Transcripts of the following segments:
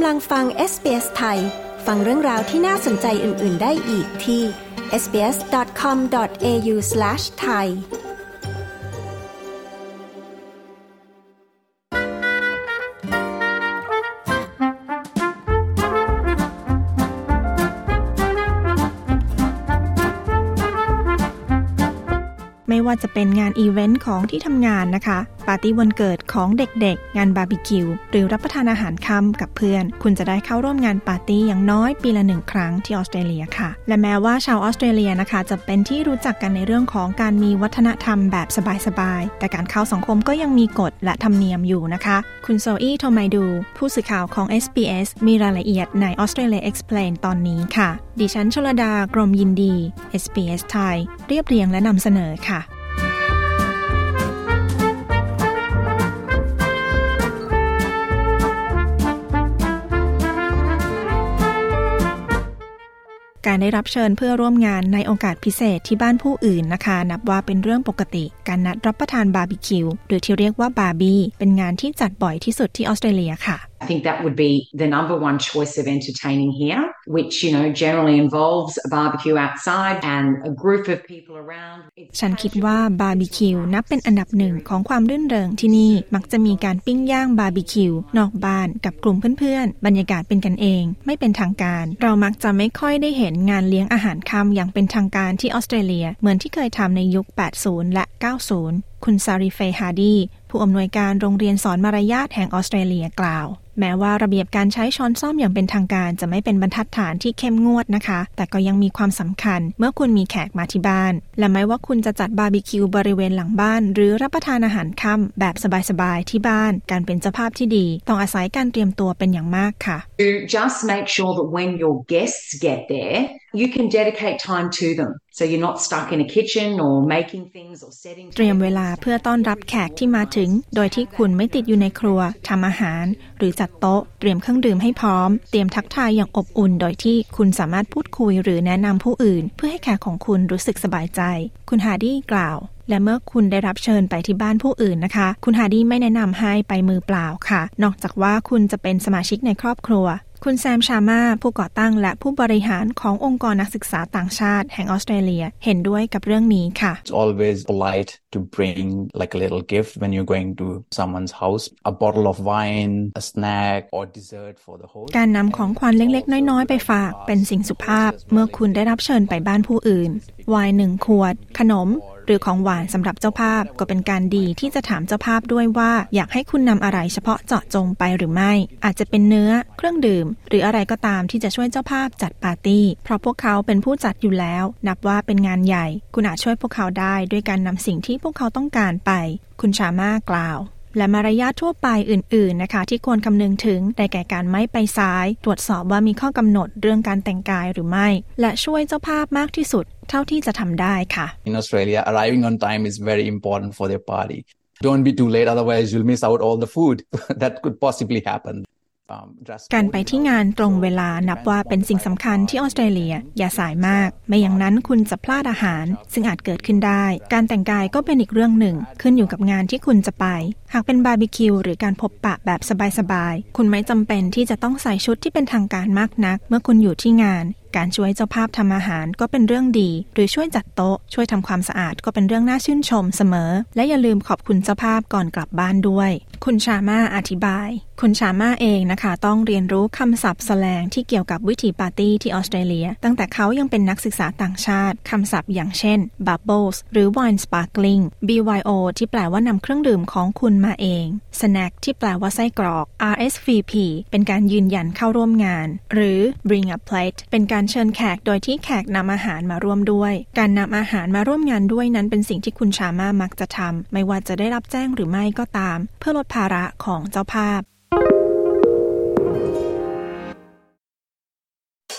กำลังฟัง SBS ไทย ฟังเรื่องราวที่น่าสนใจอื่น ๆ ได้อีกที่ sbs.com.au/thai ไม่ว่าจะเป็นงานอีเวนต์ของที่ทำงานนะคะ ปาร์ตี้วันเกิดของเด็กๆ งานบาร์บีคิว หรือรับประทานอาหารค่ำกับเพื่อน คุณจะได้เข้าร่วมงานปาร์ตี้อย่างน้อยปีละหนึ่งครั้งที่ออสเตรเลียค่ะ และแม้ว่าชาวออสเตรเลียนะคะ จะเป็นที่รู้จักกันในเรื่องของการมีวัฒนธรรมแบบสบายๆ แต่การเข้าสังคมก็ยังมีกฎและธรรมเนียมอยู่นะคะ คุณโซอี้โทไมดู ผู้สื่อข่าวของ SBS มีรายละเอียดใน Australia Explained ตอนนี้ค่ะ ดิฉันชลดากรมยินดี SBS ไทย เรียบเรียงและนำเสนอค่ะ การได้รับเชิญเพื่อร่วมงานในโอกาสพิเศษที่บ้านผู้อื่นนะคะ นับว่าเป็นเรื่องปกติ การนัดรับประทานบาร์บีคิวหรือที่เรียกว่าบาร์บี้เป็นงานที่จัดบ่อยที่สุดที่ออสเตรเลียค่ะ I think that would be the number one choice of entertaining here, which, you know, generally involves a barbecue outside and a group of people around. ฉันคิดว่าบาร์บีคิวนับเป็นอันดับหนึ่งของความรื่นเริงที่นี่ มักจะมีการปิ้งย่างบาร์บีคิวนอกบ้านกับกลุ่มเพื่อนๆ บรรยากาศเป็นกันเอง ไม่เป็นทางการ เรามักจะไม่ค่อยได้เห็นงานเลี้ยงอาหารค่ำอย่างเป็นทางการที่ออสเตรเลีย เหมือนที่เคยทำในยุค 80 และ 90 คุณซาริเฟฮาร์ดีผู้อำนวยการโรงเรียนสอนมารยาทแห่งออสเตรเลียกล่าว แม้ว่าระเบียบการใช้ช้อนส้อมอย่างเป็นทางการ จะไม่เป็นบรรทัดฐานที่เข้มงวดนะคะ แต่ก็ยังมีความสำคัญ เมื่อคุณมีแขกมาที่บ้าน และไม่ว่าคุณจะจัดบาร์บีคิวบริเวณหลังบ้าน หรือรับประทานอาหารค่ำแบบสบายๆที่บ้าน การเป็นเจ้าภาพที่ดี ต้องอาศัยการเตรียมตัวเป็นอย่างมากค่ะ To just make sure that when your guests get there, you can dedicate time to them. So you're not stuck in a kitchen or making things or setting เตรียมเวลาเพื่อต้อนรับแขกที่มาถึงโดยที่คุณไม่ติดอยู่ในครัวทำอาหาร หรือจัดโต๊ะ เตรียมเครื่องดื่มให้พร้อม เตรียมทักทายอย่างอบอุ่น โดยที่คุณสามารถพูดคุยหรือแนะนำผู้อื่น เพื่อให้แขกของคุณรู้สึกสบายใจ คุณฮาร์ดี้กล่าวและเมื่อคุณได้รับเชิญไปที่บ้านผู้อื่นนะคะ คุณฮาร์ดี้ไม่แนะนำให้ไปมือเปล่าค่ะ นอกจากว่าคุณจะเป็นสมาชิกในครอบครัว คุณแซมชามาผู้ก่อตั้งและผู้บริหารขององค์กรนักศึกษาต่างชาติแห่งออสเตรเลียเห็นด้วยกับเรื่องนี้ค่ะ It's always polite to bring like a little gift when you're going to someone's house, a bottle of wine, a snack or dessert for the host. การนำของขวัญเล็กๆ น้อยๆ ไปฝากเป็นสิ่งสุภาพ เมื่อคุณได้รับเชิญไปบ้านผู้อื่น ไวน์หนึ่งขวด ขนม หรือของหวานสำหรับเจ้าภาพก็เป็นการดีที่จะถามเจ้าภาพด้วยว่า อยากให้คุณนำอะไรเฉพาะเจาะจงไปหรือไม่ อาจจะเป็นเนื้อ เครื่องดื่ม หรืออะไรก็ตามที่จะช่วยเจ้าภาพจัดปาร์ตี้ เพราะพวกเขาเป็นผู้จัดอยู่แล้ว นับว่าเป็นงานใหญ่ คุณอาจช่วยพวกเขาได้ด้วยการนำสิ่งที่พวกเขาต้องการไป คุณชามากล่าว และมารยาททั่วไปอื่น ๆนะคะ ที่ควรคำนึงถึงได้แก่การไม่ไปซ้าย ตรวจสอบว่ามีข้อกำหนดเรื่องการแต่งกายหรือไม่ และช่วยเจ้าภาพมากที่สุด เท่าที่จะทำได้ค่ะ In Australia, arriving on time is very important for their party. Don't be too late, otherwise you'll miss out all the food that could possibly happen. Um, dress การ code ไปที่งานตรงเวลานับว่าเป็นสิ่งสำคัญที่ออสเตรเลีย อย่าสายมาก ไม่อย่างนั้นคุณจะพลาดอาหาร ซึ่งอาจเกิดขึ้นได้ การแต่งกายก็เป็นอีกเรื่องหนึ่ง ขึ้นอยู่กับงานที่คุณจะไปหากเป็นบาร์บีคิวหรือการพบปะแบบสบายๆ คุณไม่จำเป็นที่จะต้องใส่ชุดที่เป็นทางการมากนัก เมื่อคุณอยู่ที่งาน การช่วยเจ้าภาพทำอาหารก็เป็นเรื่องดี หรือช่วยจัดโต๊ะ ช่วยทำความสะอาดก็เป็นเรื่องน่าชื่นชมเสมอ และอย่าลืมขอบคุณเจ้าภาพก่อนกลับบ้านด้วย คุณชามาอธิบาย คุณชามาเองนะคะ ต้องเรียนรู้คำศัพท์แสลงที่เกี่ยวกับวิถีปาร์ตี้ที่ออสเตรเลีย ตั้งแต่เขายังเป็นนักศึกษาต่างชาติคำศัพท์อย่างเช่น bubbles หรือ wine sparkling BYO ที่แปลว่านำเครื่องดื่มของคุณมาเอง snack ที่แปลว่าไส้กรอก RSVP เป็นการยืนยันเข้าร่วมงาน หรือ bring a plate เป็นการเชิญแขกโดยที่แขกนำอาหารมาร่วมด้วย การนำอาหารมาร่วมงานด้วยนั้นเป็นสิ่งที่คุณชามามักจะทำไม่ว่าจะได้รับแจ้งหรือไม่ก็ตาม เพื่อลดภาระของเจ้าภาพ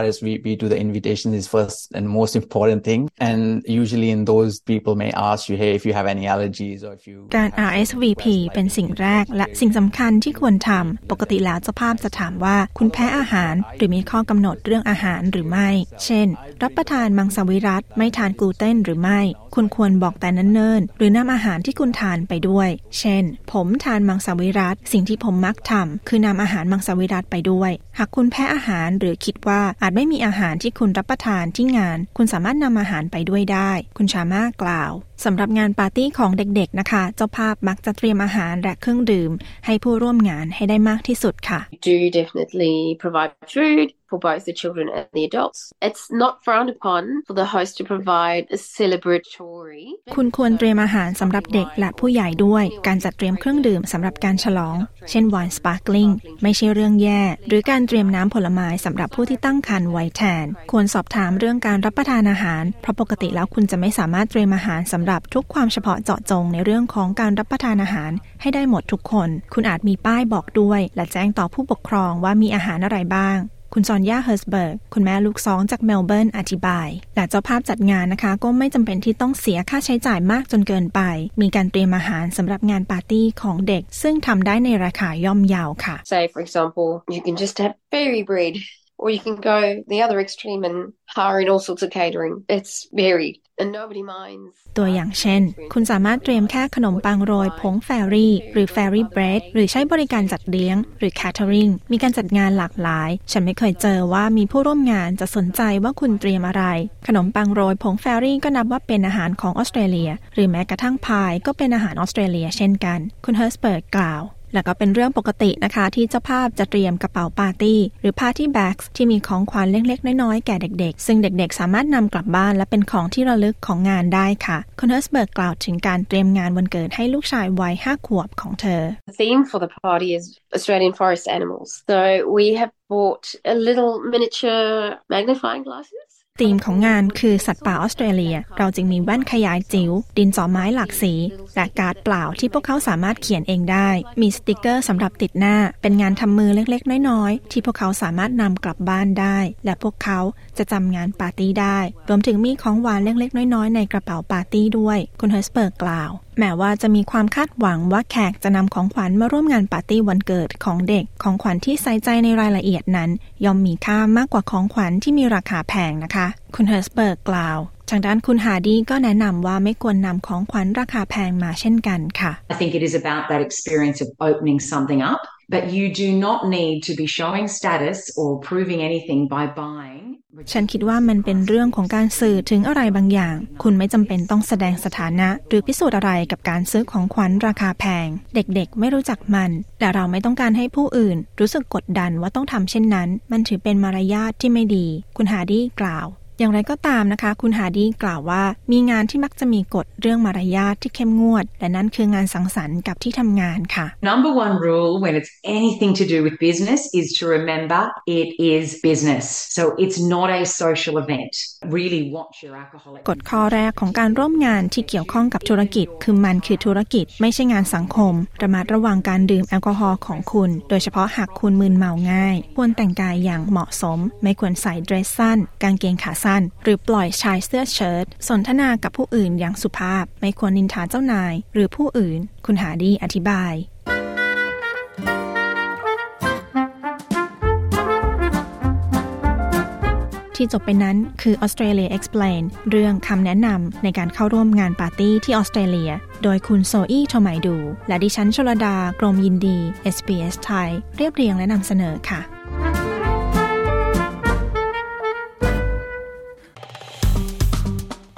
RSVP to the invitation is first and most important thing. And usually in those people may ask you, hey, if you have any allergies or if you การ RSVP เป็นสิ่งแรกและสิ่งสำคัญที่ควรทำ ปกติแล้วเจ้าภาพจะถามว่าคุณแพ้อาหารหรือมีข้อกำหนดเรื่องอาหารหรือไม่ เช่น รับประทานมังสวิรัตไม่ทานกลูเตนหรือไม่ คุณควรบอกแต่เนิ่นๆหรือนำอาหารที่คุณทานไปด้วย เช่น ผมทานมังสวิรัตสิ่งที่ผมมักทำคือนำอาหารมังสวิรัตไปด้วย หากคุณแพ้อาหารหรือคิดว่าอาจไม่มีอาหารที่คุณรับประทานที่งาน คุณสามารถนำอาหารไปด้วยได้ คุณชามากล่าวสำหรับงานปาร์ตี้ของเด็กๆนะคะ เจ้าภาพมักจะเตรียมอาหารและเครื่องดื่ม ให้ผู้ร่วมงานให้ได้มากที่สุดค่ะ do definitely provide food for both the children and the adults. It's not frowned upon for the host to provide a celebratory. คุณควรเตรียมอาหารสำหรับเด็กและผู้ใหญ่ด้วย การจัดเตรียมเครื่องดื่มสำหรับการฉลอง เช่นไวน์ sparkling ไม่ใช่เรื่องแย่ หรือการเตรียมน้ำผลไม้สำหรับผู้ที่ตั้งครรภ์ไว้แทน ควรสอบถามเรื่องการรับประทานอาหาร เพราะปกติแล้วคุณจะไม่สามารถเตรียมอาหารสำหรับทุกความเฉพาะเจาะจงในเรื่องของการรับประทานอาหารให้ได้หมดทุกคน คุณอาจมีป้ายบอกด้วย และแจ้งต่อผู้ปกครองว่ามีอาหารอะไรบ้าง คุณจอนย่าเฮิร์สเบิร์ก คุณแม่ลูกสองจากเมลเบิร์นอธิบาย และเจ้าภาพจัดงานนะคะ ก็ไม่จำเป็นที่ต้องเสียค่าใช้จ่ายมากจนเกินไป มีการเตรียมอาหารสำหรับงานปาร์ตี้ของเด็ก ซึ่งทำได้ในราคาย่อมเยาค่ะ Say, for example, you can just have fairy bread, or you can go the other extreme and hire in all sorts of catering. It's varied, and nobody minds. ตัวอย่างเช่น คุณสามารถเตรียมแค่ขนมปังโรยผง fairy หรือ fairy bread หรือใช้บริการจัดเลี้ยง หรือ catering มีการจัดงานหลากหลาย ฉันไม่เคยเจอว่ามีผู้ร่วมงานจะสนใจว่าคุณเตรียมอะไร ขนมปังโรยผง fairy ก็นับว่าเป็นอาหารของออสเตรเลีย หรือแม้กระทั่งพายก็เป็นอาหารออสเตรเลีย เช่นกัน คุณเฮิร์สเบิร์กกล่าว และก็เป็นเรื่องปกตินะคะ ที่เจ้าภาพจะเตรียมกระเป๋าปาร์ตี้ หรือ party bags ที่มีของขวัญเล็กๆ น้อยๆ แก่เด็กๆ ซึ่งเด็กๆ สามารถนำกลับบ้าน และเป็นของที่ระลึกของงานได้ค่ะคุณเฮิร์สเบิร์กกล่าวถึงการเตรียมงานวันเกิดให้ลูกชายวัยห้าขวบของเธอ The theme for the party is Australian forest animals. So we have bought a little miniature magnifying glasses. ธีมของงานคือสัตว์ป่าออสเตรเลีย เราจึงมีแว่นขยายจิ๋ว ดินสอไม้หลากสี และการ์ดเปล่าที่พวกเขาสามารถเขียนเองได้ มีสติกเกอร์สำหรับติดหน้า เป็นงานทำมือเล็กๆ น้อยๆ ที่พวกเขาสามารถนำกลับบ้านได้ และพวกเขาจะจำงานปาร์ตี้ได้ รวมถึงมีของหวานเล็กๆ น้อยๆ ในกระเป๋าปาร์ตี้ด้วย คุณเฮิร์สเบิร์กกล่าว แม้ว่าจะมีความคาดหวังว่าแขกจะนำของขวัญมาร่วมงานปาร์ตี้วันเกิดของเด็กของขวัญที่ใส่ใจในรายละเอียดนั้น ย่อมมีค่ามากกว่าของขวัญที่มีราคาแพงนะคะ คุณเฮอร์สเบิร์กกล่าวทางด้านคุณฮาดีก็แนะนำว่าไม่ควรนำของขวัญราคาแพงมาเช่นกันค่ะ I think it is about that experience of opening something up, but you do not need to be showing status or proving anything by buying. ฉันคิดว่ามันเป็นเรื่องของการสื่อถึงอะไรบางอย่าง คุณไม่จำเป็นต้องแสดงสถานะ หรือพิสูจน์อะไรกับการซื้อของขวัญราคาแพง เด็กๆ ไม่รู้จักมันและเราไม่ต้องการให้ผู้อื่น รู้สึกกดดันว่าต้องทำเช่นนั้น มันถือเป็นมารยาทที่ไม่ดี คุณฮาร์ดี้กล่าว อย่างไรก็ตามนะคะ คุณฮาร์ดี้กล่าวว่า มีงานที่มักจะมีกฎเรื่องมารยาทที่เข้มงวด และนั่นคืองานสังสรรค์กับที่ทำงานค่ะ Number one rule when it's anything to do with business is to remember it is business. So it's not a social event. Really watch your alcoholic. กฎข้อแรกของการร่วมงานที่เกี่ยวข้องกับธุรกิจ คือมันคือธุรกิจ ไม่ใช่งานสังคม ระมัดระวังการดื่มแอลกอฮอล์ของคุณ โดยเฉพาะหากคุณมึนเมาง่าย ควรแต่งกายอย่างเหมาะสม ไม่ควรใส่เดรสสั้นกางเกงขาสั้นหรือปล่อยชายเสื้อเชิ้ตสนทนากับผู้อื่นอย่างสุภาพ ไม่ควรนินทาเจ้านาย หรือผู้อื่น คุณหาดีอธิบายที่จบไปนั้นคือ Australia Explain เรื่องคำแนะนำในการเข้าร่วมงานปาร์ตี้ที่ออสเตรเลีย โดยคุณโซอี้โทไมดู และดิฉันชลดากรมยินดี SBS ไทย เรียบเรียงและนำเสนอค่ะ